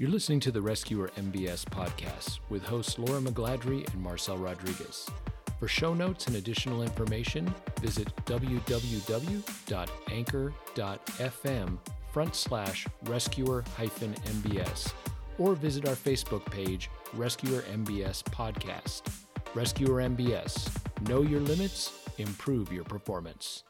You're listening to the Rescuer MBS podcast with hosts Laura McGladrey and Marcel Rodriguez. For show notes and additional information, visit www.anchor.fm front slash rescuer hyphen MBS or visit our Facebook page, Rescuer MBS Podcast. Rescuer MBS. Know your limits, improve your performance.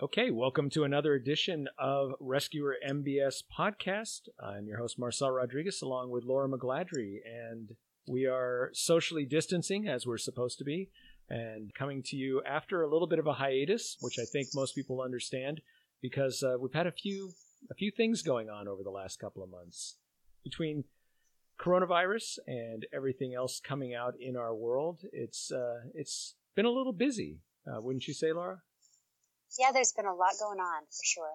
Okay, welcome to another edition of Rescuer MBS podcast. I'm your host, Marcel Rodriguez, along with Laura McGladrey, and we are socially distancing as we're supposed to be, and coming to you after a little bit of a hiatus, which I think most people understand because uh, we've had a few a few things going on over the last couple of months between coronavirus and everything else coming out in our world. It's uh, it's been a little busy, uh, wouldn't you say, Laura? Yeah, there's been a lot going on for sure.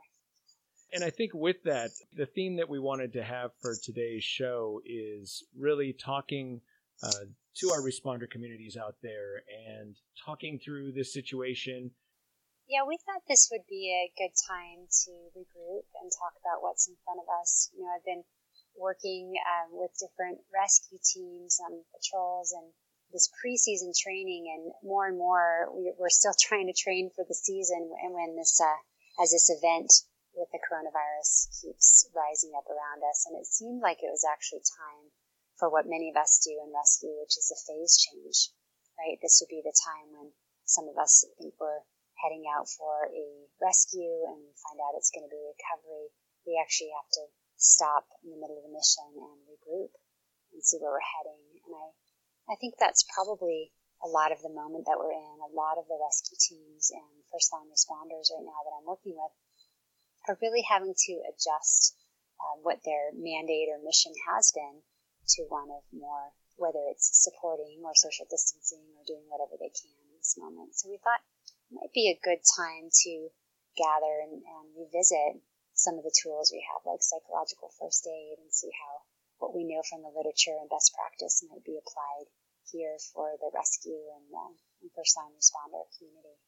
And I think with that, the theme that we wanted to have for today's show is really talking uh, to our responder communities out there and talking through this situation. Yeah, we thought this would be a good time to regroup and talk about what's in front of us. You know, I've been working um, with different rescue teams on patrols and this preseason training and more and more we, are still trying to train for the season and when this uh, as this event with the coronavirus keeps rising up around us. And it seemed like it was actually time for what many of us do in rescue which is a phase change right? This would be the time when some of us think we're heading out for a rescue and find out it's going to be recovery. We actually have to stop in the middle of the mission and regroup and see where we're heading. And i I think that's probably a lot of the moment that we're in. A lot of the rescue teams and first line responders right now that I'm working with are really having to adjust uh, what their mandate or mission has been to one of more, whether it's supporting or social distancing or doing whatever they can in this moment. So we thought it might be a good time to gather and, and revisit some of the tools we have, like psychological first aid, and see how what we know from the literature and best practice might be applied here for the rescue and, uh, first line responder community.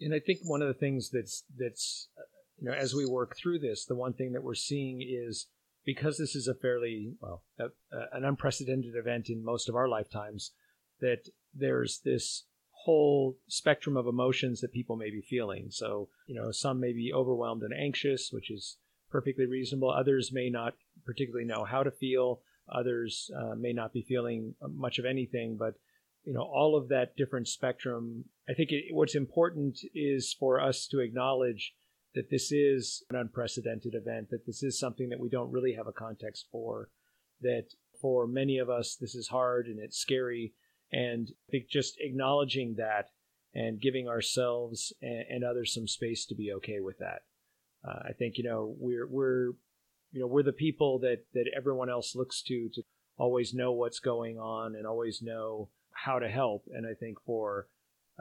And I think one of the things that's that's uh, you know as we work through this, the one thing that we're seeing is because this is a fairly well a, a, an unprecedented event in most of our lifetimes, that there's this whole spectrum of emotions that people may be feeling. So you know some may be overwhelmed and anxious, which is perfectly reasonable. Others may not particularly know how to feel. Others uh, may not be feeling much of anything, but you know all of that different spectrum. I think it, what's important is for us to acknowledge that this is an unprecedented event. That this is something that we don't really have a context for. That for many of us this is hard and it's scary. And I think just acknowledging that and giving ourselves and, and others some space to be okay with that. Uh, I think you know we're we're you know we're the people that that everyone else looks to to always know what's going on and always know how to help. And I think for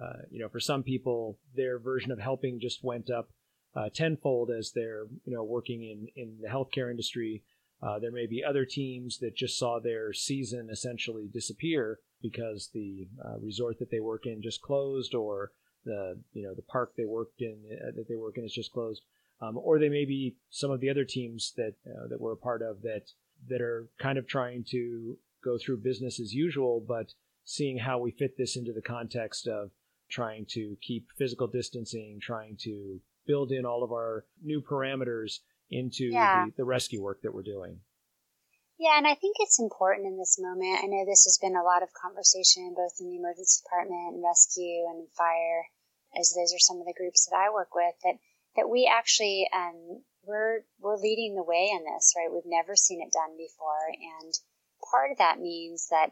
uh, you know for some people their version of helping just went up uh, tenfold as they're you know working in in the healthcare industry. Uh, there may be other teams that just saw their season essentially disappear because the uh, resort that they work in just closed, or the you know the park they worked in uh, that they work in is just closed um, or they may be some of the other teams that uh, that we're a part of that that are kind of trying to go through business as usual, but seeing how we fit this into the context of trying to keep physical distancing, trying to build in all of our new parameters into yeah. the, the rescue work that we're doing. Yeah, and I think it's important in this moment. I know this has been a lot of conversation both in the emergency department and rescue and fire, as those are some of the groups that I work with, that that we actually um, we're we're leading the way in this, right? We've never seen it done before, and part of that means that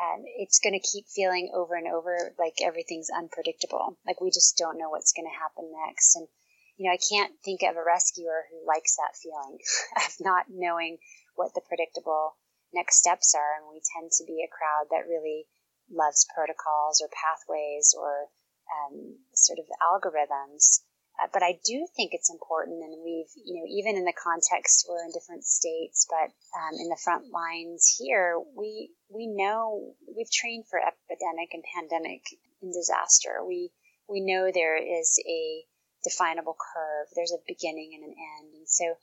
um, it's going to keep feeling over and over like everything's unpredictable. Like we just don't know what's going to happen next, and you know I can't think of a rescuer who likes that feeling of not knowing what the predictable next steps are, and we tend to be a crowd that really loves protocols or pathways or um, sort of algorithms uh, but I do think it's important, and we've, you know, even in the context we're in different states, but um, in the front lines here, we we know we've trained for epidemic and pandemic and disaster. We we know there is a definable curve. There's a beginning and an end, and so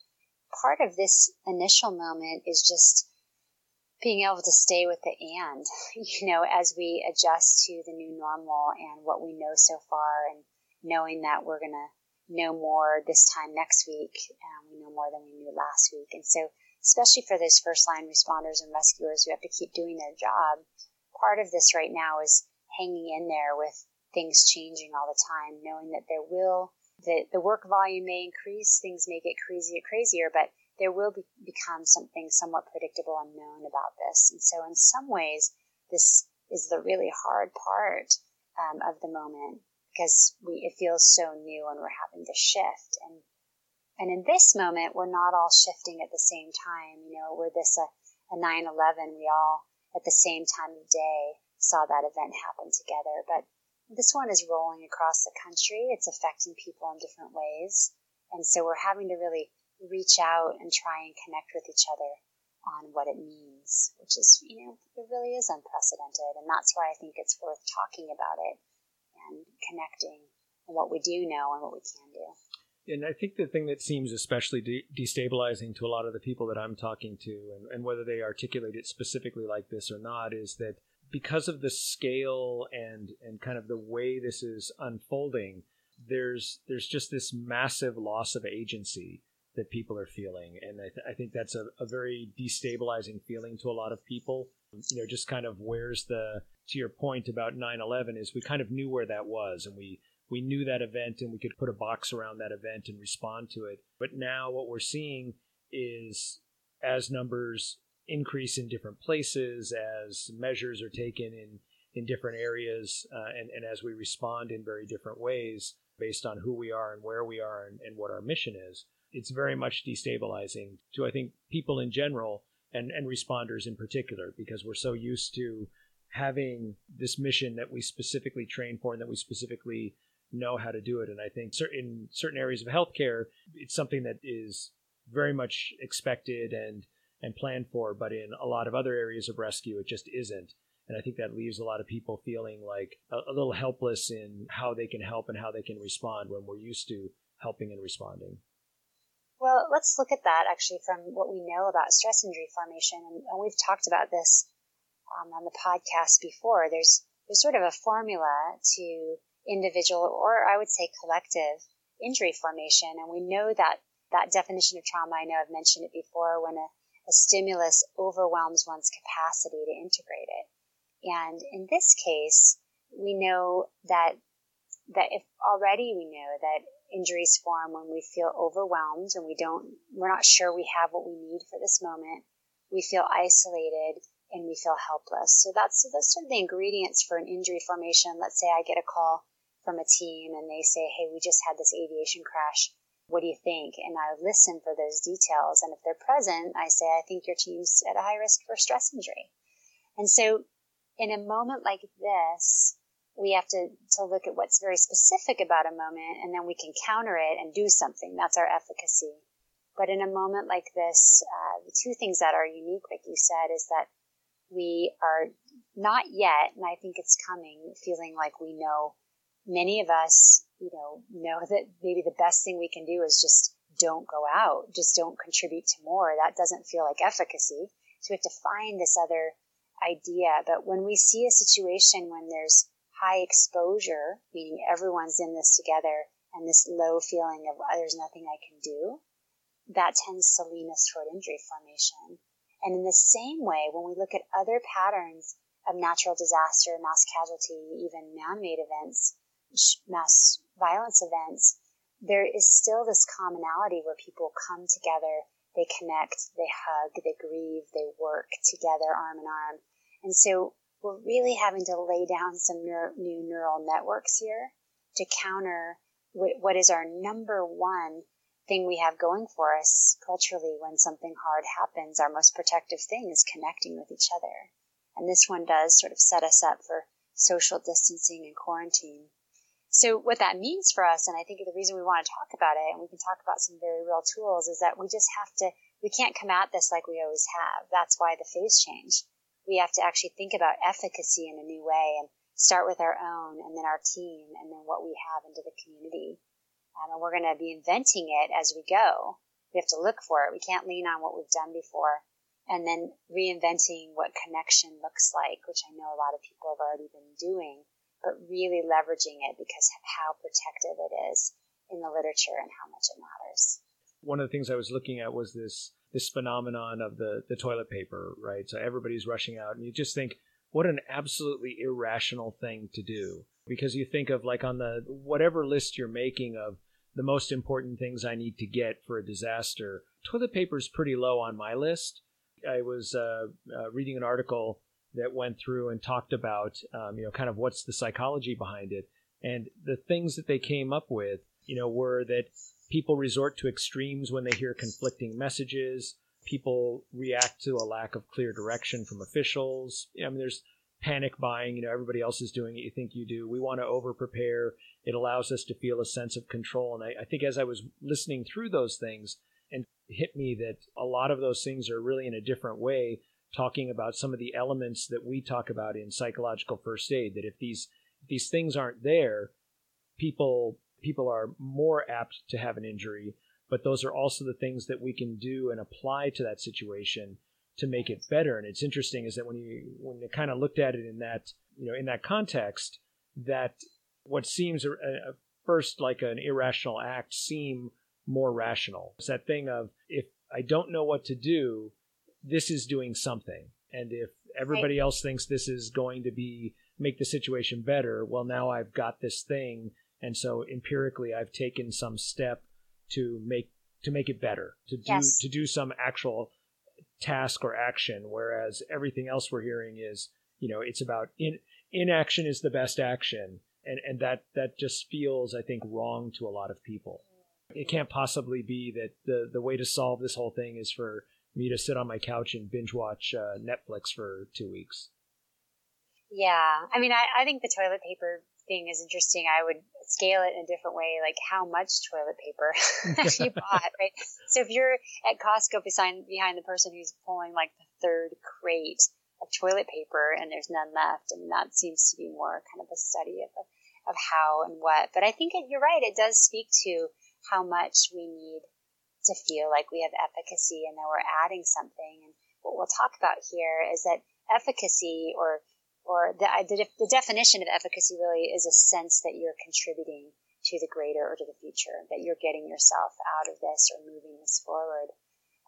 part of this initial moment is just being able to stay with the and, you know, as we adjust to the new normal and what we know so far and knowing that we're going to know more this time next week. Um, we know more than we knew last week. And so, especially for those first line responders and rescuers who have to keep doing their job, part of this right now is hanging in there with things changing all the time, knowing that there will, that the work volume may increase, things may get crazier, crazier, but there will be, become something somewhat predictable and known about this. And so, in some ways, this is the really hard part um, of the moment because we it feels so new and we're having to shift. And and in this moment we're not all shifting at the same time you know we're this uh, a, a 9-11 we all at the same time of day saw that event happen together. But this one is rolling across the country. It's affecting people in different ways. And so we're having to really reach out and try and connect with each other on what it means which is you know it really is unprecedented. And that's why i think it's worth talking about it and connecting on what we do know and what we can do. And I think the thing that seems especially de- destabilizing to a lot of the people that I'm talking to, and, and whether they articulate it specifically like this or not, is that because of the scale and and kind of the way this is unfolding, there's there's just this massive loss of agency that people are feeling, and I, th- I think that's a, a very destabilizing feeling to a lot of people. You know, just kind of where's the to your point about 9/11 is we kind of knew where that was and we we knew that event and we could put a box around that event and respond to it. But now what we're seeing is as numbers increase in different places, as measures are taken in in different areas, uh, and, and as we respond in very different ways based on who we are and where we are and, and what our mission is, it's very much destabilizing to I think people in general and, and responders in particular because we're so used to having this mission that we specifically train for and that we specifically know how to do it. And I think in certain areas of healthcare, it's something that is very much expected and and planned for, but in a lot of other areas of rescue, it just isn't. And I think that leaves a lot of people feeling like a, a little helpless in how they can help and how they can respond when we're used to helping and responding. Well, let's look at that actually from what we know about stress injury formation. And, and we've talked about this um, on the podcast before, there's there's sort of a formula to individual or I would say collective injury formation, and we know that that definition of trauma. I know I've mentioned it before when a, a stimulus overwhelms one's capacity to integrate it, and in this case, we know that that if already we know that injuries form when we feel overwhelmed and we don't we're not sure we have what we need for this moment. We feel isolated and we feel helpless. So that's so those are the ingredients for an injury formation. Let's say I get a call from a team and they say, "Hey, we just had this aviation crash. What do you think?" And I listen for those details. And if they're present, I say, "I think your team's at a high risk for stress injury." And so, in a moment like this, we have to, to look at what's very specific about a moment and then we can counter it and do something. That's our efficacy. But in a moment like this, uh, the two things that are unique, like you said, is that we are not yet, and I think it's coming, feeling like we know many of us, you know, know that maybe the best thing we can do is just don't go out, just don't contribute to more. That doesn't feel like efficacy. So we have to find this other idea. But when we see a situation when there's high exposure, meaning everyone's in this together, and this low feeling of oh, there's nothing I can do, that tends to lean us toward injury formation. And in the same way, when we look at other patterns of natural disaster, mass casualty, even man-made events, mass violence events, there is still this commonality where people come together, they connect, they hug, they grieve, they work together arm in arm. And so we're really having to lay down some new neural networks here to counter what is our number one thing we have going for us culturally when something hard happens, our most protective thing is connecting with each other. And this one does sort of set us up for social distancing and quarantine. So what that means for us, and I think the reason we want to talk about it, and we can talk about some very real tools, is that we just have to, we can't come at this like we always have. That's why the phase change. We have to actually think about efficacy in a new way and start with our own and then our team and then what we have into the community. And we're going to be inventing it as we go. we have to look for it. We can't lean on what we've done before. And then reinventing what connection looks like, which I know a lot of people have already been doing, but really leveraging it because how protective it is in the literature and how much it matters. One of the things I was looking at was this this phenomenon of the the toilet paper, right? So everybody's rushing out, and you just think, what an absolutely irrational thing to do because you think of like on the whatever list you're making of the most important things I need to get for a disaster. Toilet paper is pretty low on my list. I was uh, uh, reading an article that went through and talked about, um, you know, kind of what's the psychology behind it. And the things that they came up with, you know, were that people resort to extremes when they hear conflicting messages. People react to a lack of clear direction from officials. I mean, there's panic buying. You know, everybody else is doing it. You think you do. We want to over prepare. It allows us to feel a sense of control. And I, I think as I was listening through those things, and hit me that a lot of those things are really in a different way talking about some of the elements that we talk about in psychological first aid that if these if these things aren't there people people are more apt to have an injury but those are also the things that we can do and apply to that situation to make it better and it's interesting is that when you when you kind of looked at it in that you know in that context that what seems a, a first like an irrational act seem more rational it's that thing of if i don't know what to do this is doing something. And if everybody right. else thinks this is going to be make the situation better, well, now I've got this thing, and so empirically, I've taken some step to make to make it better, to do yes. to do some actual task or action. Whereas everything else we're hearing is, you know, it's about in inaction is the best action, and and that that just feels, I think, wrong to a lot of people. It can't possibly be that the the way to solve this whole thing is for me to sit on my couch and binge watch uh, Netflix for two weeks. Yeah, I mean, I, I think the toilet paper thing is interesting. I would scale it in a different way, like how much toilet paper you bought, right? So if you're at Costco behind behind the person who's pulling like the third crate of toilet paper and there's none left, mean that seems to be more kind of a study of of how and what. But I think you're right; it does speak to how much we need to feel like we have efficacy and that we're adding something. And what we'll talk about here is that efficacy or or the, the, the definition of efficacy really is a sense that you're contributing to the greater or to the future, that you're getting yourself out of this or moving this forward.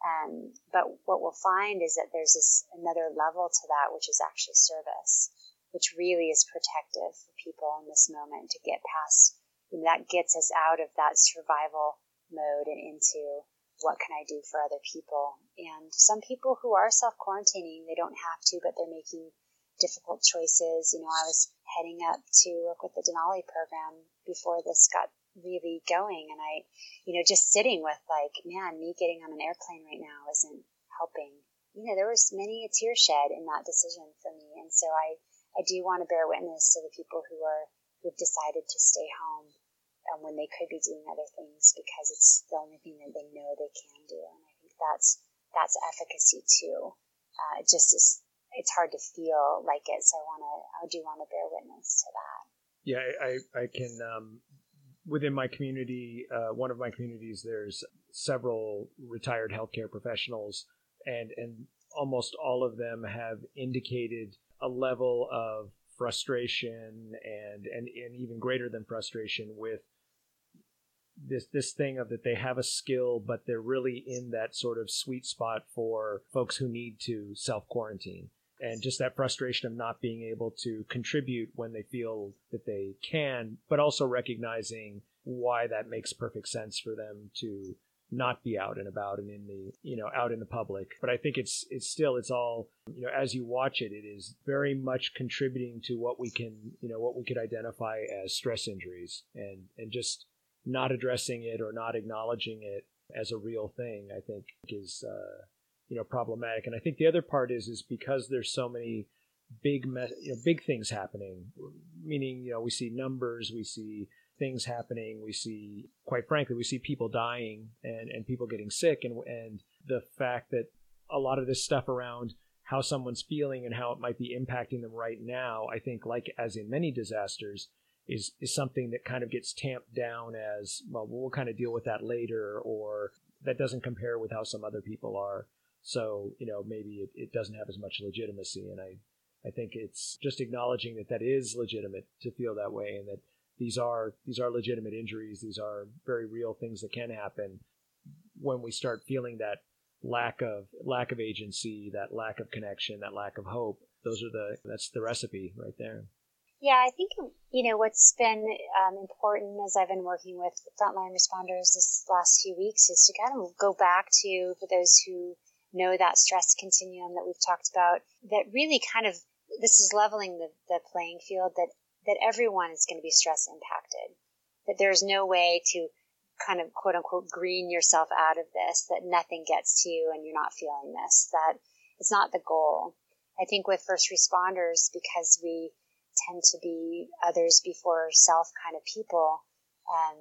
Um, but what we'll find is that there's this another level to that, which is actually service, which really is protective for people in this moment to get past. And that gets us out of that survival mode and into what can I do for other people. And some people who are self quarantining, they don't have to, but they're making difficult choices. You know, I was heading up to work with the Denali program before this got really going. And I, you know, just sitting with like, man, me getting on an airplane right now isn't helping. You know, there was many a tear shed in that decision for me. And so I, I do want to bear witness to the people who are, who've decided to stay home um, when they could be doing other things because it's the only thing that they know they can do. And I think that's that's efficacy too. Uh, it just is it's hard to feel like it. So I want to I do want to bear witness to that. Yeah, I I can. Um, within my community, uh, one of my communities, there's several retired healthcare professionals, and and almost all of them have indicated a level of frustration and, and, and even greater than frustration with this this thing of that they have a skill, but they're really in that sort of sweet spot for folks who need to self quarantine, and just that frustration of not being able to contribute when they feel that they can, but also recognizing why that makes perfect sense for them to not be out and about and in the you know out in the public. But i think it's it's still it's all you know as you watch it it is very much contributing to what we can you know what we could identify as stress injuries and and just not addressing it or not acknowledging it as a real thing, I think is uh, you know problematic. And I think the other part is is because there's so many big me- you know, big things happening, meaning you know we see numbers, we see things happening, we see quite frankly we see people dying and and people getting sick, and and the fact that a lot of this stuff around how someone's feeling and how it might be impacting them right now, I think like as in many disasters is is something that kind of gets tamped down as well we'll kind of deal with that later or that doesn't compare with how some other people are. So you know maybe it, it doesn't have as much legitimacy, and I I think it's just acknowledging that that is legitimate to feel that way, and that these are these are legitimate injuries. These are very real things that can happen when we start feeling that lack of lack of agency, that lack of connection, that lack of hope. Those are the that's the recipe right there. Yeah, I think you know what's been um, important as I've been working with frontline responders this last few weeks is to kind of go back to for those who know that stress continuum that we've talked about. That really kind of this is leveling the, the playing field. That that everyone is going to be stress impacted. That there's no way to kind of quote unquote green yourself out of this. That nothing gets to you and you're not feeling this. That it's not the goal. I think with first responders because we tend to be others before self kind of people. Um,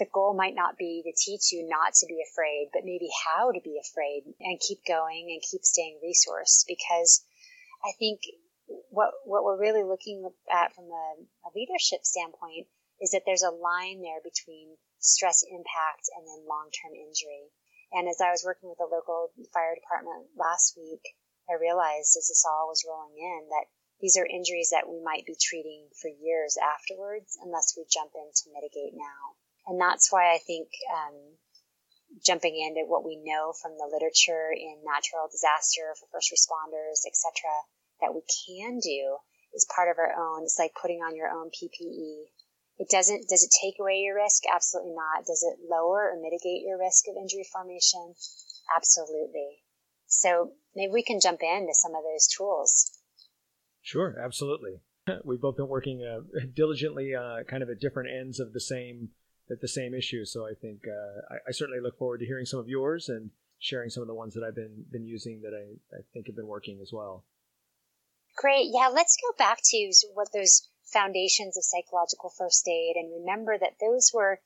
the goal might not be to teach you not to be afraid, but maybe how to be afraid and keep going and keep staying resourced. Because I think what what we're really looking at from a, a leadership standpoint is that there's a line there between stress impact and then long term injury. And as I was working with the local fire department last week, I realized as this all was rolling in that these are injuries that we might be treating for years afterwards unless we jump in to mitigate now. And that's why I think um, jumping into what we know from the literature in natural disaster for first responders, etc., that we can do is part of our own. It's like putting on your own PPE. It doesn't, does it take away your risk? Absolutely not. Does it lower or mitigate your risk of injury formation? Absolutely. So maybe we can jump into some of those tools. Sure, absolutely. We've both been working uh, diligently, uh, kind of at different ends of the same at the same issue. So I think uh, I, I, certainly look forward to hearing some of yours and sharing some of the ones that I've been been using that I, I think have been working as well. Great. Yeah, let's go back to what those foundations of psychological first aid and remember that those were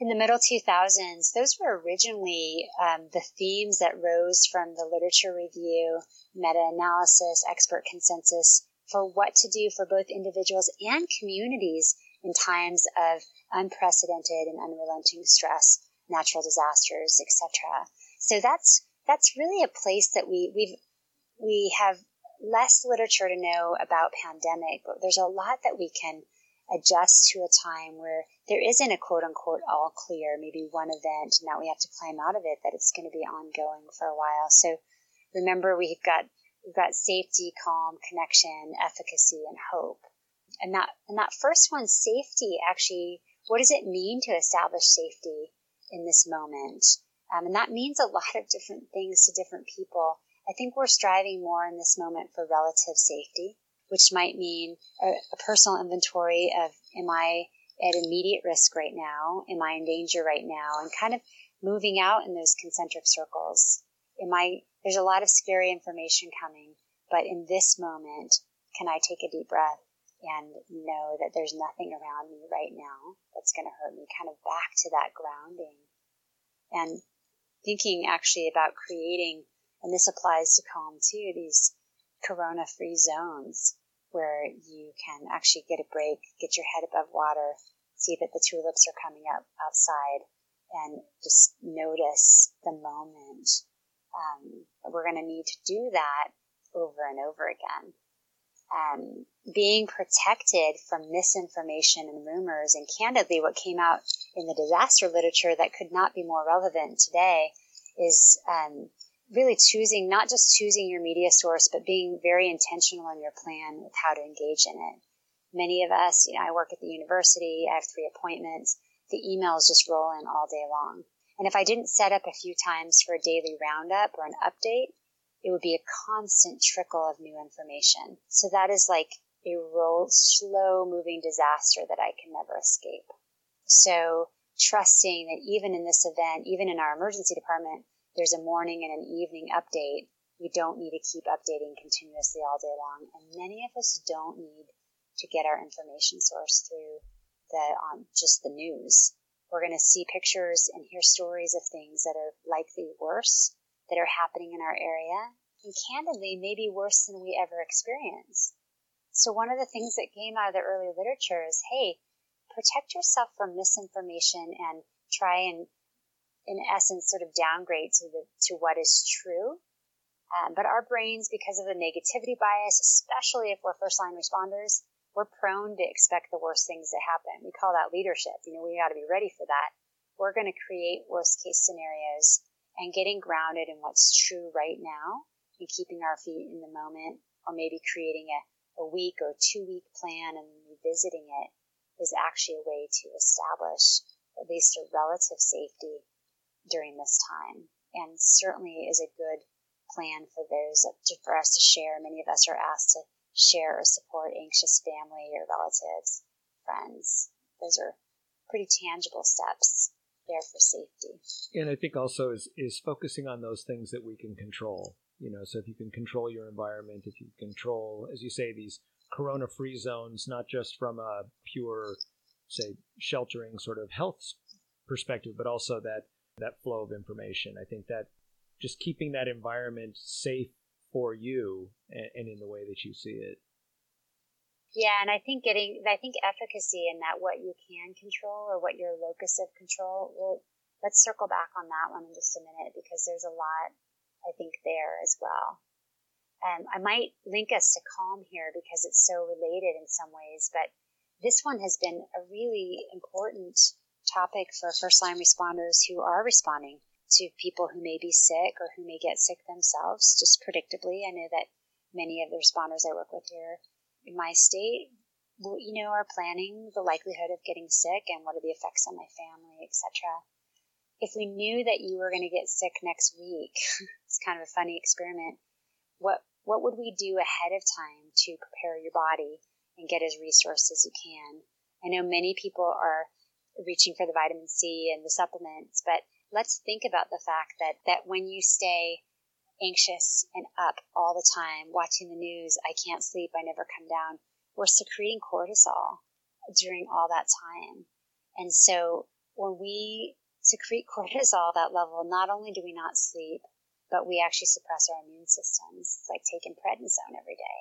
in the middle 2000s, those were originally um, the themes that rose from the literature review, meta analysis, expert consensus for what to do for both individuals and communities in times of unprecedented and unrelenting stress, natural disasters, etc. So that's that's really a place that we we've we have less literature to know about pandemic, but there's a lot that we can adjust to a time where there isn't a quote unquote all clear, maybe one event, and now we have to climb out of it, that it's going to be ongoing for a while. So remember, we've got we've got safety, calm, connection, efficacy, and hope. And that and that first one, safety, actually, what does it mean to establish safety in this moment? Um, and that means a lot of different things to different people. I think we're striving more in this moment for relative safety which might mean a, a personal inventory of am I at immediate risk right now? Am I in danger right now? And kind of moving out in those concentric circles. Am I, there's a lot of scary information coming, but in this moment, can I take a deep breath and know that there's nothing around me right now that's going to hurt me? Kind of back to that grounding and thinking actually about creating, and this applies to calm too, these corona free zones where you can actually get a break, get your head above water, see that the tulips are coming up outside, and just notice the moment. Um, we're going to need to do that over and over again. Um, being protected from misinformation and rumors, and candidly, what came out in the disaster literature that could not be more relevant today is um, really choosing, not just choosing your media source, but being very intentional in your plan with how to engage in it. Many of us, you know, I work at the university, I have three appointments, the emails just roll in all day long. And if I didn't set up a few times for a daily roundup or an update, it would be a constant trickle of new information. So that is like a roll, slow moving disaster that I can never escape. So trusting that even in this event, even in our emergency department, there's a morning and an evening update. We don't need to keep updating continuously all day long. And many of us don't need to get our information source through the um, just the news. We're going to see pictures and hear stories of things that are likely worse that are happening in our area, and candidly, maybe worse than we ever experienced. So one of the things that came out of the early literature is, hey, protect yourself from misinformation and try and in essence, sort of downgrade to the to what is true. Um, but our brains, because of the negativity bias, especially if we're first line responders, we're prone to expect the worst things to happen. We call that leadership. You know, we got to be ready for that. We're going to create worst case scenarios and getting grounded in what's true right now and keeping our feet in the moment or maybe creating a, a week or two week plan and revisiting it is actually a way to establish at least a relative safety during this time and certainly is a good plan for those for us to share. Many of us are asked to share or support anxious family or relatives, friends. Those are pretty tangible steps there for safety. And I think also is is focusing on those things that we can control. You know, so if you can control your environment, if you control, as you say, these corona free zones, not just from a pure, say, sheltering sort of health perspective, but also that that flow of information. I think that just keeping that environment safe for you and, and in the way that you see it. Yeah, and I think getting, I think efficacy in that what you can control or what your locus of control. Well, let's circle back on that one in just a minute because there's a lot I think, there as well. Um, I might link us to Calm here because it's so related in some ways, but this one has been a really important topic for first line responders who are responding to people who may be sick or who may get sick themselves, just predictably. I know that many of the responders I work with here in my state, you know, are planning the likelihood of getting sick and what are the effects on my family, etc if we knew that you were going to get sick next week, it's kind of a funny experiment. What what would we do ahead of time to prepare your body and get as resourced as you can? I know many people are reaching for the vitamin C and the supplements, but let's think about the fact that that when you stay anxious and up all the time, watching the news, I can't sleep, I never come down, we're secreting cortisol during all that time. And so when we secrete cortisol at that level, not only do we not sleep, but we actually suppress our immune systems. It's like taking prednisone every day.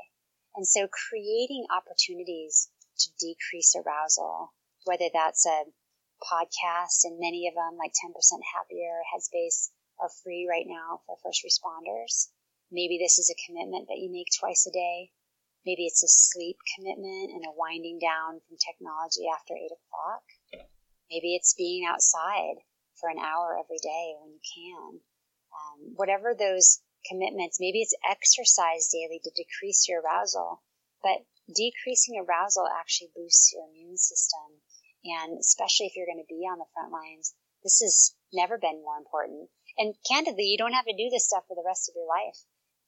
And so creating opportunities to decrease arousal, whether that's a podcast and many of them like 10% happier headspace are free right now for first responders. Maybe this is a commitment that you make twice a day. Maybe it's a sleep commitment and a winding down from technology after eight o'clock. Maybe it's being outside for an hour every day when you can. Um, whatever those commitments, maybe it's exercise daily to decrease your arousal, but decreasing arousal actually boosts your immune system. And especially if you're going to be on the front lines, this has never been more important. And candidly, you don't have to do this stuff for the rest of your life.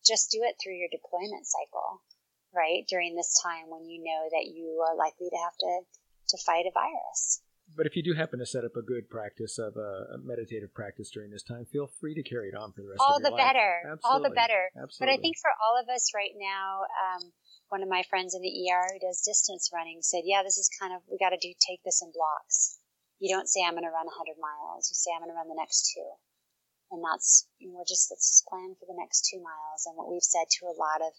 Just do it through your deployment cycle, right? During this time when you know that you are likely to have to, to fight a virus but if you do happen to set up a good practice of a, a, meditative practice during this time, feel free to carry it on for the rest all of your life. All the better. All the better. Absolutely. But I think for all of us right now, um, one of my friends in the ER who does distance running said, "Yeah, this is kind of we got to do take this in blocks. You don't say I'm going to run 100 miles. You say I'm going to run the next two, and that's know, we're just let's plan for the next two miles. And what we've said to a lot of,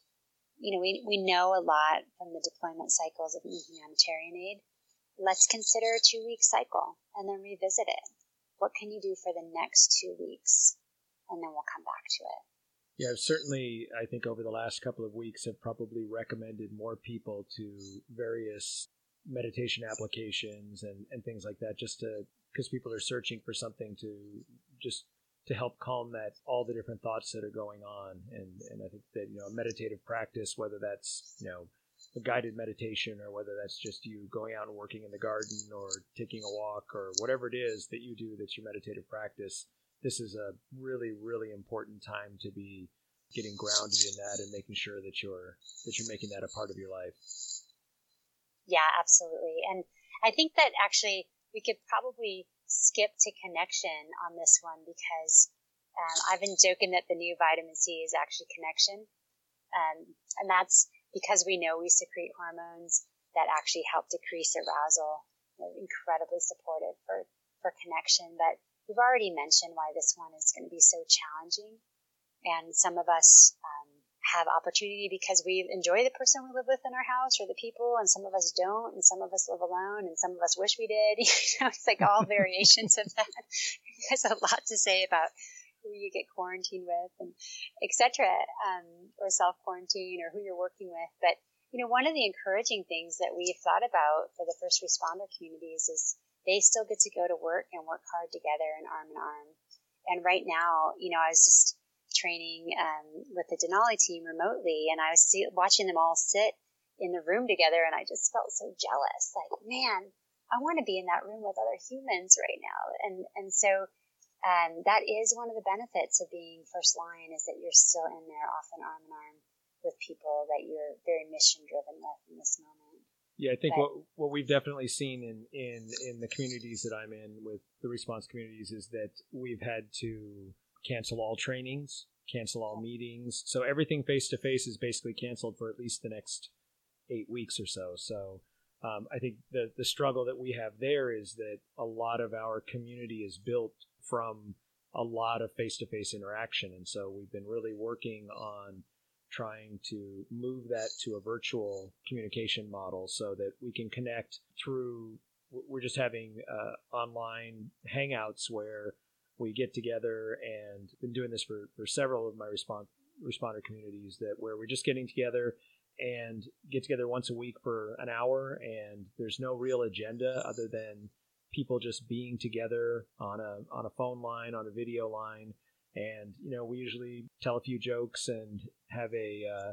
you know, we we know a lot from the deployment cycles of humanitarian aid let's consider a two week cycle and then revisit it. What can you do for the next two weeks? And then we'll come back to it. Yeah, certainly, I think over the last couple of weeks have probably recommended more people to various meditation applications and, and things like that, just to because people are searching for something to just to help calm that all the different thoughts that are going on. And and I think that you know a meditative practice, whether that's you know a guided meditation or whether that's just you going out and working in the garden or taking a walk or whatever it is that you do that's your meditative practice this is a really really important time to be getting grounded in that and making sure that you're that you're making that a part of your life yeah absolutely and i think that actually we could probably skip to connection on this one because um, i've been joking that the new vitamin c is actually connection um, and that's because we know we secrete hormones that actually help decrease arousal. They're incredibly supportive for, for connection. But we've already mentioned why this one is going to be so challenging. And some of us um, have opportunity because we enjoy the person we live with in our house or the people, and some of us don't, and some of us live alone, and some of us wish we did. you know, it's like all variations of that. there's a lot to say about who you get quarantined with and etc. Um, or self quarantine or who you're working with. But you know, one of the encouraging things that we've thought about for the first responder communities is they still get to go to work and work hard together and arm in arm. And right now, you know, I was just training um, with the Denali team remotely, and I was see- watching them all sit in the room together, and I just felt so jealous. Like, man, I want to be in that room with other humans right now. And and so um, that is one of the benefits of being first line is that you're still in there, often arm in arm with people that you're very mission driven with in this moment. Yeah, I think but, what what we've definitely seen in, in in the communities that I'm in with the response communities is that we've had to cancel all trainings, cancel all meetings. So everything face to face is basically canceled for at least the next eight weeks or so. So um, I think the the struggle that we have there is that a lot of our community is built from a lot of face to face interaction, and so we've been really working on trying to move that to a virtual communication model so that we can connect through we're just having uh, online hangouts where we get together and been doing this for, for several of my response responder communities that where we're just getting together and get together once a week for an hour and there's no real agenda other than people just being together on a on a phone line on a video line and you know we usually tell a few jokes and have a uh,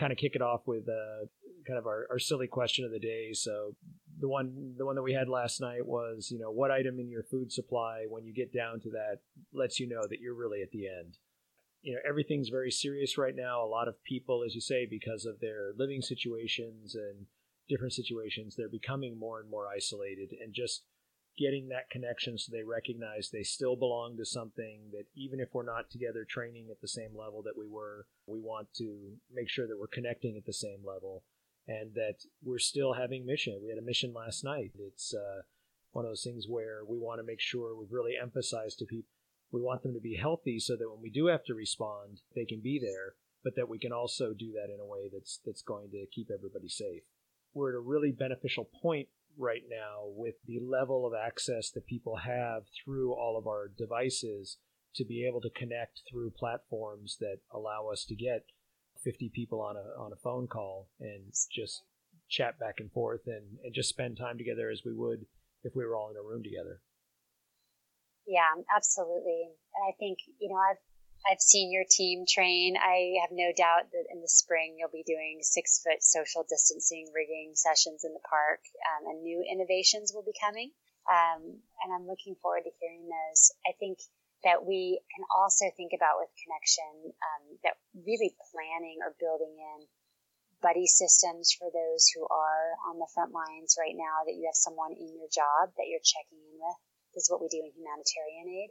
kind of kick it off with uh, kind of our, our silly question of the day. So the one the one that we had last night was you know what item in your food supply when you get down to that lets you know that you're really at the end. You know everything's very serious right now. A lot of people, as you say, because of their living situations and different situations, they're becoming more and more isolated and just getting that connection so they recognize they still belong to something that even if we're not together training at the same level that we were, we want to make sure that we're connecting at the same level and that we're still having mission. We had a mission last night. It's uh, one of those things where we want to make sure we've really emphasized to people we want them to be healthy so that when we do have to respond, they can be there, but that we can also do that in a way that's that's going to keep everybody safe. We're at a really beneficial point right now with the level of access that people have through all of our devices to be able to connect through platforms that allow us to get 50 people on a on a phone call and just chat back and forth and, and just spend time together as we would if we were all in a room together. Yeah, absolutely. And I think, you know, I've I've seen your team train. I have no doubt that in the spring you'll be doing six foot social distancing rigging sessions in the park, um, and new innovations will be coming. Um, and I'm looking forward to hearing those. I think that we can also think about with connection um, that really planning or building in buddy systems for those who are on the front lines right now that you have someone in your job that you're checking in with this is what we do in humanitarian aid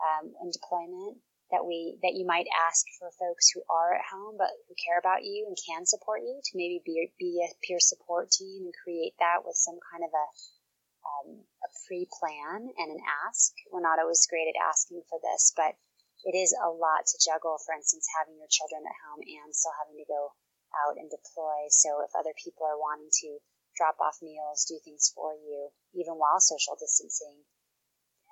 um, and deployment that we that you might ask for folks who are at home but who care about you and can support you to maybe be, be a peer support team and create that with some kind of a um, a pre-plan and an ask. We're not always great at asking for this, but it is a lot to juggle. For instance, having your children at home and still having to go out and deploy. So if other people are wanting to drop off meals, do things for you, even while social distancing,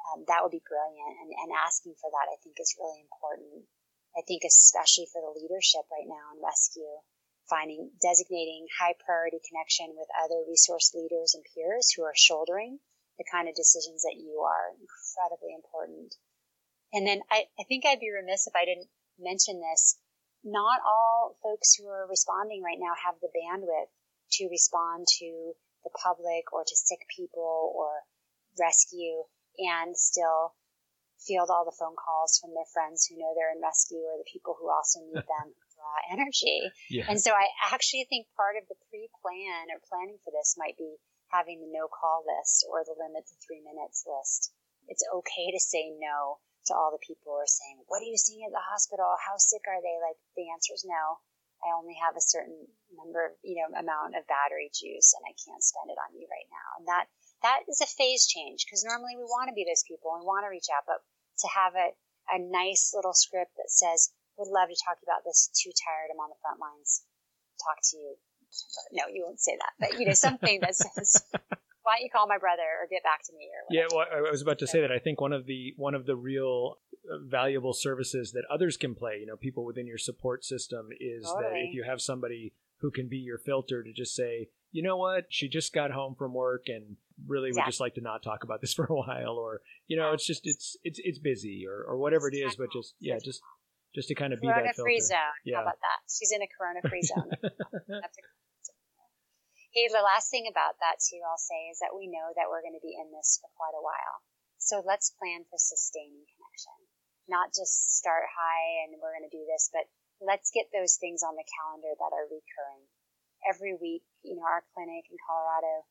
um, that would be brilliant. And, and asking for that, I think, is really important. I think, especially for the leadership right now in rescue, finding, designating high priority connection with other resource leaders and peers who are shouldering the kind of decisions that you are incredibly important. And then I, I think I'd be remiss if I didn't mention this. Not all folks who are responding right now have the bandwidth to respond to the public or to sick people or rescue and still field all the phone calls from their friends who know they're in rescue or the people who also need them draw energy. Yeah. And so I actually think part of the pre-plan or planning for this might be having the no call list or the limit to three minutes list. It's okay to say no to all the people who are saying, what are you seeing at the hospital? How sick are they? Like the answer is no. I only have a certain number, you know, amount of battery juice and I can't spend it on you right now. And that that is a phase change because normally we want to be those people and want to reach out, but to have a, a nice little script that says, would love to talk about this, too tired, I'm on the front lines, talk to you. No, you won't say that, but you know, something that says, why don't you call my brother or get back to me or whatever. yeah well i was about to say that i think one of the one of the real uh, valuable services that others can play you know people within your support system is totally. that if you have somebody who can be your filter to just say you know what she just got home from work and really would yeah. just like to not talk about this for a while or you know it's just it's it's it's busy or or whatever it is but just yeah just just to kind of corona be that filter. free zone yeah. how about that she's in a corona free zone Hey, the last thing about that too, I'll say, is that we know that we're going to be in this for quite a while. So let's plan for sustaining connection. Not just start high and we're going to do this, but let's get those things on the calendar that are recurring. Every week, you know, our clinic in Colorado,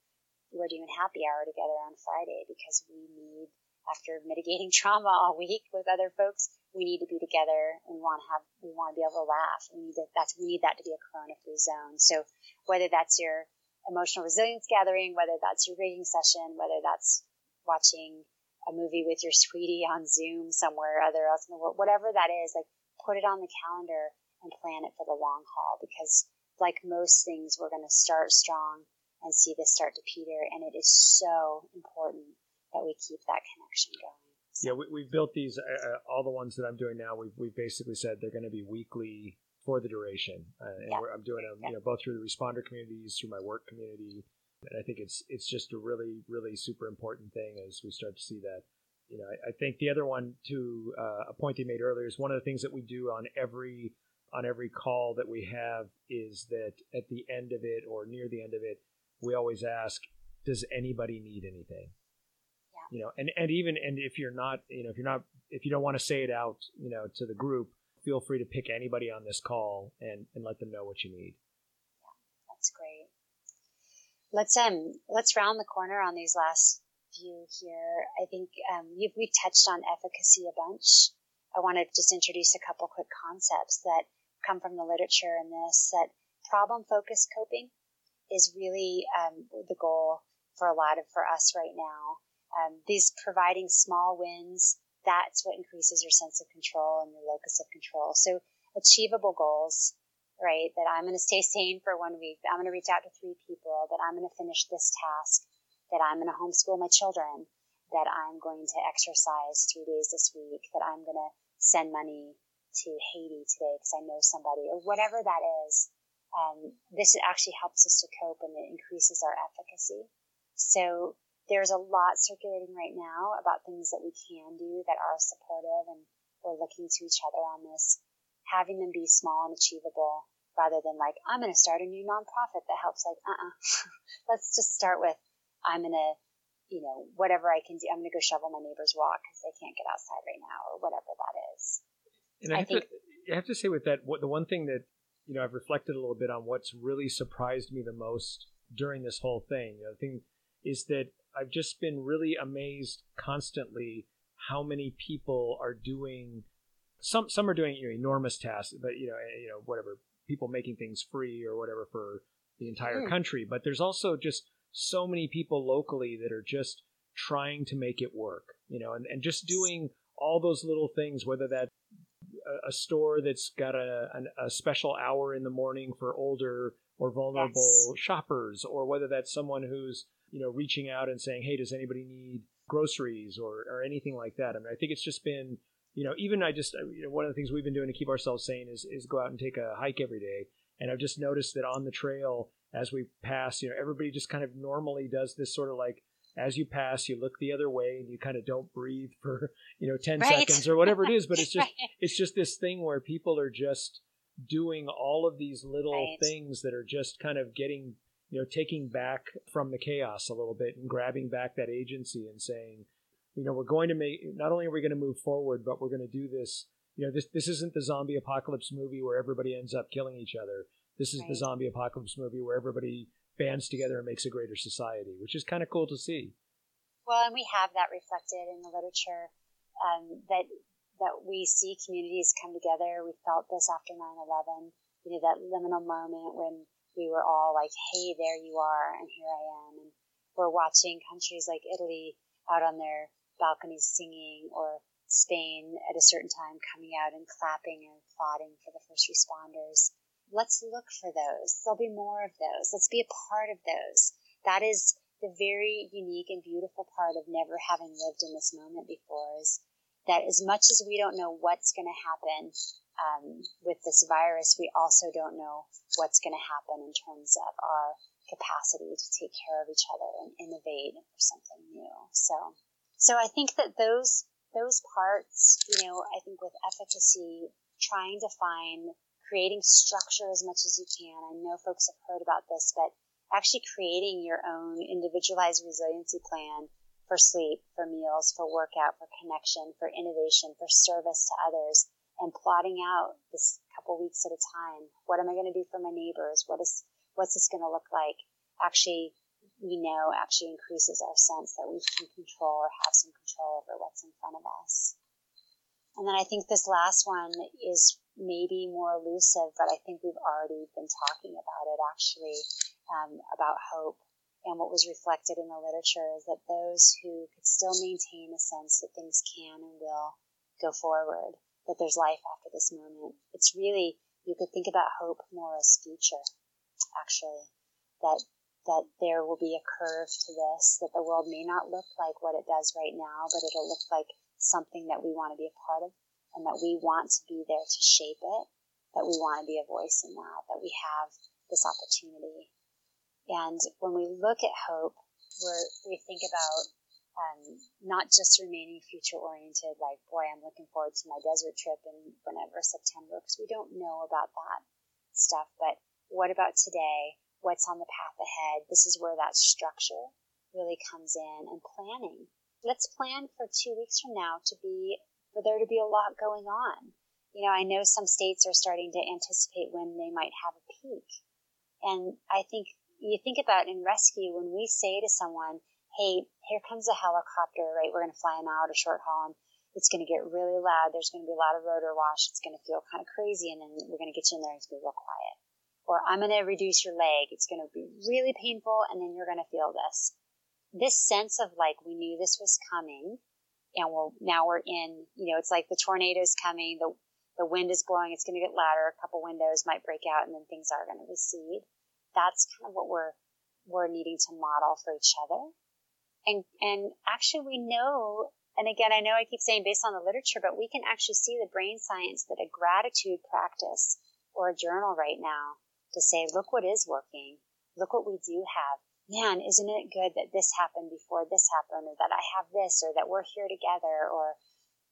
we're doing happy hour together on Friday because we need, after mitigating trauma all week with other folks, we need to be together and want to have, we want to be able to laugh. We need to, that's, we need that to be a corona free zone. So whether that's your emotional resilience gathering, whether that's your reading session, whether that's watching a movie with your sweetie on Zoom somewhere other else in the world, whatever that is, like put it on the calendar and plan it for the long haul because like most things, we're going to start strong and see this start to peter. And it is so important that we keep that connection going. Yeah, we, have built these, uh, uh, all the ones that I'm doing now, we've, we've basically said they're going to be weekly for the duration. Uh, and yeah. I'm doing them, you know, both through the responder communities, through my work community. And I think it's it's just a really really super important thing as we start to see that. You know, I, I think the other one to uh, a point they made earlier is one of the things that we do on every on every call that we have is that at the end of it or near the end of it, we always ask, does anybody need anything? Yeah. You know, and, and even and if you're not, you know, if you're not if you don't want to say it out, you know, to the group, feel free to pick anybody on this call and, and let them know what you need. Yeah, that's great. Let's um let's round the corner on these last few here. I think um, we touched on efficacy a bunch. I want to just introduce a couple quick concepts that come from the literature in this. That problem focused coping is really um, the goal for a lot of for us right now. Um, these providing small wins that's what increases your sense of control and your locus of control. So achievable goals, right? That I'm going to stay sane for one week, that I'm going to reach out to three people, that I'm going to finish this task, that I'm going to homeschool my children, that I'm going to exercise three days this week, that I'm going to send money to Haiti today because I know somebody or whatever that is. Um, this actually helps us to cope and it increases our efficacy. So there's a lot circulating right now about things that we can do that are supportive and we're looking to each other on this, having them be small and achievable rather than like, I'm going to start a new nonprofit that helps like, uh-uh, let's just start with, I'm going to, you know, whatever I can do, I'm going to go shovel my neighbor's walk because they can't get outside right now or whatever that is. And I, I have think, to, I have to say with that, what the one thing that, you know, I've reflected a little bit on what's really surprised me the most during this whole thing. You know, the thing is that I've just been really amazed constantly how many people are doing some some are doing you know, enormous tasks, but you know eh, you know whatever people making things free or whatever for the entire mm. country. But there's also just so many people locally that are just trying to make it work, you know, and, and just doing all those little things, whether that a, a store that's got a, a, a special hour in the morning for older or vulnerable yes. shoppers, or whether that's someone who's you know, reaching out and saying, "Hey, does anybody need groceries or or anything like that?" I mean, I think it's just been, you know, even I just you know, one of the things we've been doing to keep ourselves sane is is go out and take a hike every day, and I've just noticed that on the trail as we pass, you know, everybody just kind of normally does this sort of like as you pass, you look the other way and you kind of don't breathe for you know ten right. seconds or whatever it is. But it's just right. it's just this thing where people are just doing all of these little right. things that are just kind of getting you know, taking back from the chaos a little bit and grabbing back that agency and saying, you know, we're going to make, not only are we going to move forward, but we're going to do this. You know, this, this isn't the zombie apocalypse movie where everybody ends up killing each other. This is right. the zombie apocalypse movie where everybody bands together and makes a greater society, which is kind of cool to see. Well, and we have that reflected in the literature um, that that we see communities come together. We felt this after 9/11. You know, that liminal moment when we were all like, hey, there you are, and here I am. And we're watching countries like Italy out on their balconies singing, or Spain at a certain time coming out and clapping and applauding for the first responders. Let's look for those. There'll be more of those. Let's be a part of those. That is the very unique and beautiful part of never having lived in this moment before is that as much as we don't know what's going to happen um, with this virus, we also don't know what's going to happen in terms of our capacity to take care of each other and innovate for something new. So, so I think that those those parts, you know, I think with efficacy, trying to find creating structure as much as you can. I know folks have heard about this, but actually creating your own individualized resiliency plan for sleep, for meals, for workout, for connection, for innovation, for service to others, and plotting out this couple weeks at a time. What am I going to do for my neighbors? What is what's this going to look like? Actually, we know actually increases our sense that we can control or have some control over what's in front of us. And then I think this last one is maybe more elusive, but I think we've already been talking about it actually, um, about hope and what was reflected in the literature is that those who could still maintain a sense that things can and will go forward, that there's life after this moment. It's really, you could think about hope more as future, actually, that, that there will be a curve to this, that the world may not look like what it does right now, but it'll look like something that we want to be a part of and that we want to be there to shape it, that we want to be a voice in that, that we have this opportunity and when we look at hope, we're, we think about um, not just remaining future oriented, like, boy, I'm looking forward to my desert trip in whenever September, because we don't know about that stuff. But what about today? What's on the path ahead? This is where that structure really comes in and planning. Let's plan for two weeks from now to be, for there to be a lot going on. You know, I know some states are starting to anticipate when they might have a peak. And I think you think about in rescue when we say to someone, hey, here comes a helicopter, right? We're going to fly them out a short haul and it's going to get really loud. There's going to be a lot of rotor wash. It's going to feel kind of crazy. And then we're going to get you in there and it's going to be real quiet. Or I'm going to reduce your leg. It's going to be really painful. And then you're going to feel this. This sense of like, we knew this was coming and we'll, now we're in, you know, it's like the tornado's coming. The, the wind is blowing. It's going to get louder. A couple windows might break out and then things are going to recede that's kind of what we're we're needing to model for each other. And and actually we know and again I know I keep saying based on the literature, but we can actually see the brain science that a gratitude practice or a journal right now to say, look what is working, look what we do have. Man, isn't it good that this happened before this happened, or that I have this, or that we're here together, or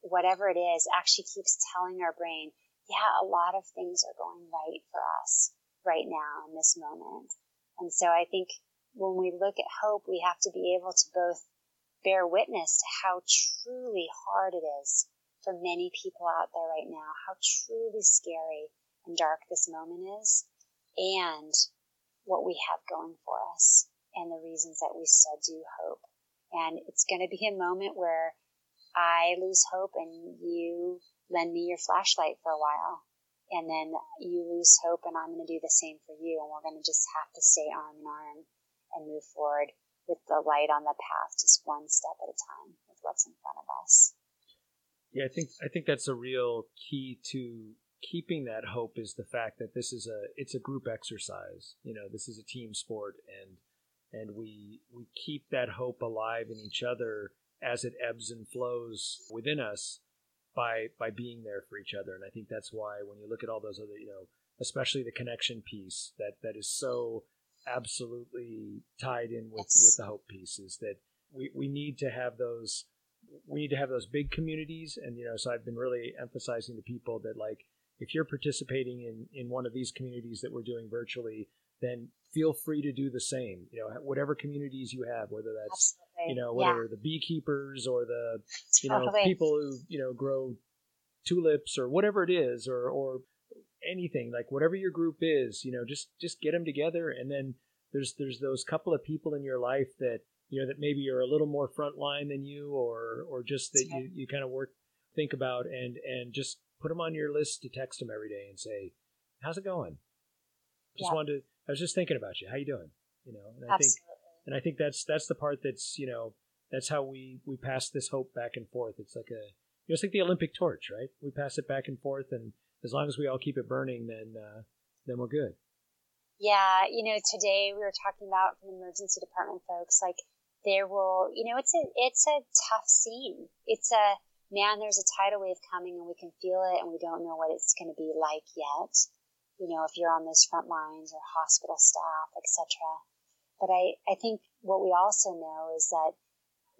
whatever it is, actually keeps telling our brain, yeah, a lot of things are going right for us right now in this moment. And so I think when we look at hope, we have to be able to both bear witness to how truly hard it is for many people out there right now, how truly scary and dark this moment is, and what we have going for us and the reasons that we still do hope. And it's going to be a moment where I lose hope and you lend me your flashlight for a while and then you lose hope and I'm going to do the same for you and we're going to just have to stay arm in arm and move forward with the light on the path just one step at a time with what's in front of us. Yeah, I think I think that's a real key to keeping that hope is the fact that this is a it's a group exercise. You know, this is a team sport and and we we keep that hope alive in each other as it ebbs and flows within us by by being there for each other. And I think that's why when you look at all those other, you know, especially the connection piece that that is so absolutely tied in with with the hope pieces that we we need to have those we need to have those big communities. And you know so I've been really emphasizing to people that like if you're participating in in one of these communities that we're doing virtually then feel free to do the same. You know whatever communities you have whether that's Absolutely. you know, whether yeah. the beekeepers or the you know people who you know grow tulips or whatever it is, or or anything like whatever your group is, you know, just just get them together, and then there's there's those couple of people in your life that you know that maybe are a little more frontline than you, or or just that you, you kind of work think about and and just put them on your list to text them every day and say, "How's it going?" Just yeah. wanted to. I was just thinking about you. How you doing? You know, and I Absolutely. think and I think that's that's the part that's you know that's how we we pass this hope back and forth. It's like a you know, it's like the Olympic torch, right? We pass it back and forth, and as long as we all keep it burning, then uh, then we're good. Yeah, you know, today we were talking about from emergency department folks, like there will, you know, it's a it's a tough scene. It's a man, there's a tidal wave coming and we can feel it and we don't know what it's going to be like yet. You know, if you're on those front lines or hospital staff, etc. But I, I think what we also know is that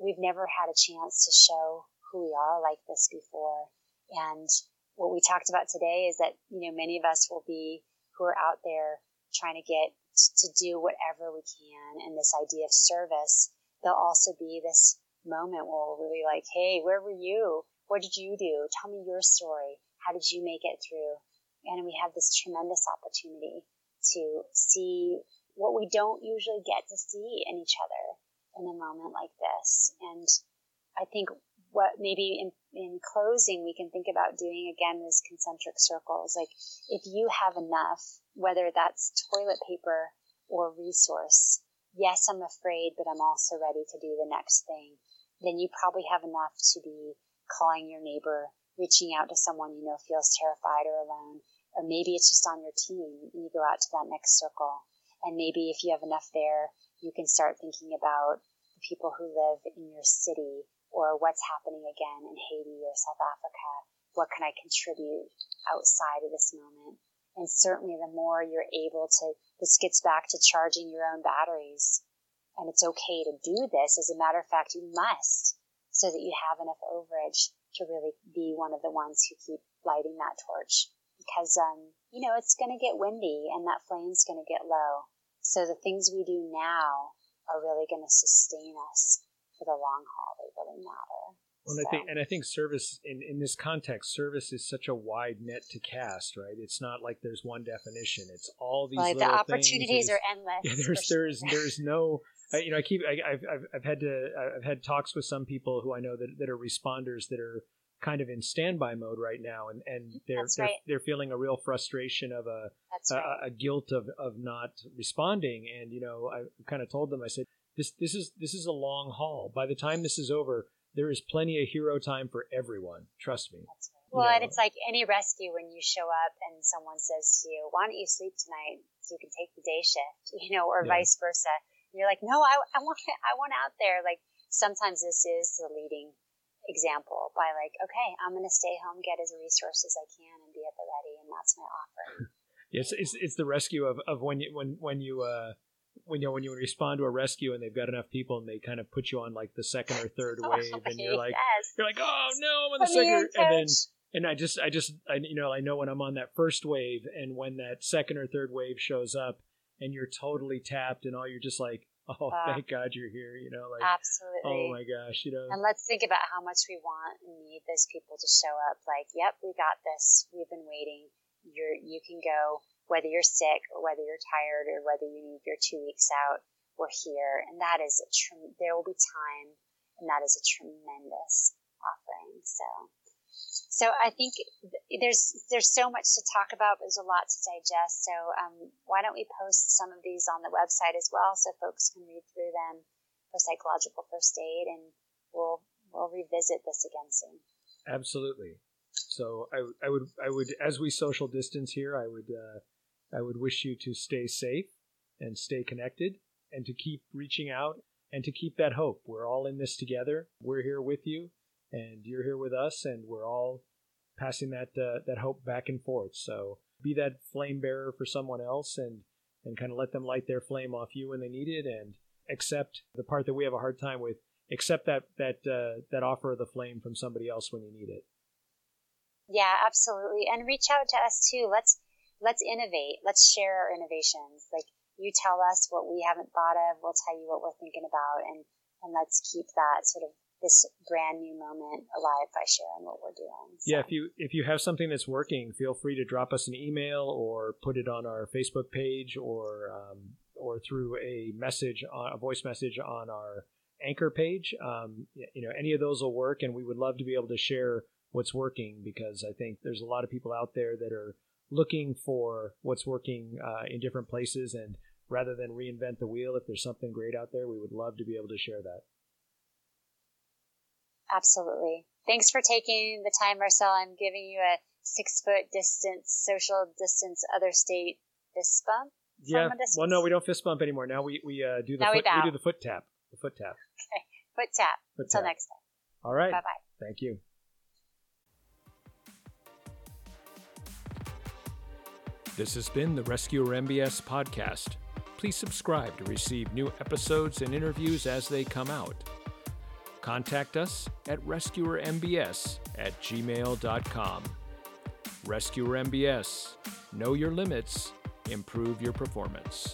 we've never had a chance to show who we are like this before. And what we talked about today is that, you know, many of us will be who are out there trying to get to do whatever we can. And this idea of service, there'll also be this moment where we'll be like, Hey, where were you? What did you do? Tell me your story. How did you make it through? And we have this tremendous opportunity to see what we don't usually get to see in each other in a moment like this. And I think what maybe in, in closing we can think about doing again those concentric circles. Like if you have enough, whether that's toilet paper or resource, yes, I'm afraid, but I'm also ready to do the next thing. Then you probably have enough to be calling your neighbor, reaching out to someone you know feels terrified or alone, or maybe it's just on your team and you go out to that next circle. And maybe if you have enough there, you can start thinking about people who live in your city or what's happening again in Haiti or South Africa. What can I contribute outside of this moment? And certainly the more you're able to, this gets back to charging your own batteries. And it's okay to do this. As a matter of fact, you must so that you have enough overage to really be one of the ones who keep lighting that torch. Because, um, you know, it's going to get windy and that flame's going to get low. So the things we do now are really going to sustain us for the long haul. They really matter. Well, and I think, and I think service in, in this context, service is such a wide net to cast, right? It's not like there's one definition. It's all these. Well, the opportunities are endless. Yeah, there's there's there's no. you know, I keep. I, have I've I've had to. I've had talks with some people who I know that that are responders that are kind of in standby mode right now, and and they're they're, right. they're feeling a real frustration of a right. a, a, guilt of of not responding. And you know, I kind of told them. I said, this this is this is a long haul. By the time this is over there is plenty of hero time for everyone. Trust me. Well, you know, and it's like any rescue when you show up and someone says to you, "Why don't you sleep tonight so you can take the day shift?" You know, or yeah. vice versa. And you're like, "No, I, I want I want out there." Like sometimes this is the leading example by like, "Okay, I'm going to stay home, get as resources as I can, and be at the ready," and that's my offer. yes, it's, it's the rescue of, of when you when when you uh, when you know when you respond to a rescue and they've got enough people and they kind of put you on like the second or third oh, wave and you're like yes. you're like oh no I'm on the second and then and I just I just I, you know I know when I'm on that first wave and when that second or third wave shows up and you're totally tapped and all you're just like oh uh, thank God you're here you know like absolutely oh my gosh you know and let's think about how much we want and need those people to show up like yep we got this we've been waiting you're you can go whether you're sick or whether you're tired or whether you need your two weeks out, we're here. And that is a, tr- there will be time and that is a tremendous offering. So, so I think there's, there's so much to talk about. There's a lot to digest. So, um, why don't we post some of these on the website as well so folks can read through them for psychological first aid and we'll, we'll revisit this again soon. Absolutely. So I, I would I would as we social distance here, I would uh, I would wish you to stay safe and stay connected and to keep reaching out and to keep that hope. We're all in this together. We're here with you and you're here with us and we're all passing that uh, that hope back and forth. So be that flame bearer for someone else and and kind of let them light their flame off you when they need it and accept the part that we have a hard time with accept that that uh, that offer of the flame from somebody else when you need it. Yeah, absolutely. And reach out to us too. Let's let's innovate. Let's share our innovations. Like you tell us what we haven't thought of. We'll tell you what we're thinking about and, and let's keep that sort of this brand new moment alive by sharing what we're doing. So. Yeah, if you if you have something that's working, feel free to drop us an email or put it on our Facebook page or um, or through a message, a voice message on our anchor page. Um, you know, any of those will work, and we would love to be able to share what's working because I think there's a lot of people out there that are looking for what's working uh, in different places and rather than reinvent the wheel if there's something great out there we would love to be able to share that absolutely thanks for taking the time marcel i'm giving you a six foot distance social distance other state fist bump yeah. from a distance. Well, no, we don't fist bump anymore. Now we we uh, do the Now we foot, we, bow. do the foot tap. The foot tap. Okay. Foot tap. Foot Until tap. next time. All right. Bye bye. Thank you. This has been the Rescuer MBS podcast. Please subscribe to receive new episodes and interviews as they come out. Contact us at rescuermbs at gmail.com. Rescuer MBS. Know your limits, improve your performance.